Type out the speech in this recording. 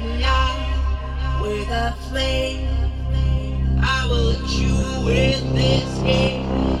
me up with a flame. I will chew in this game.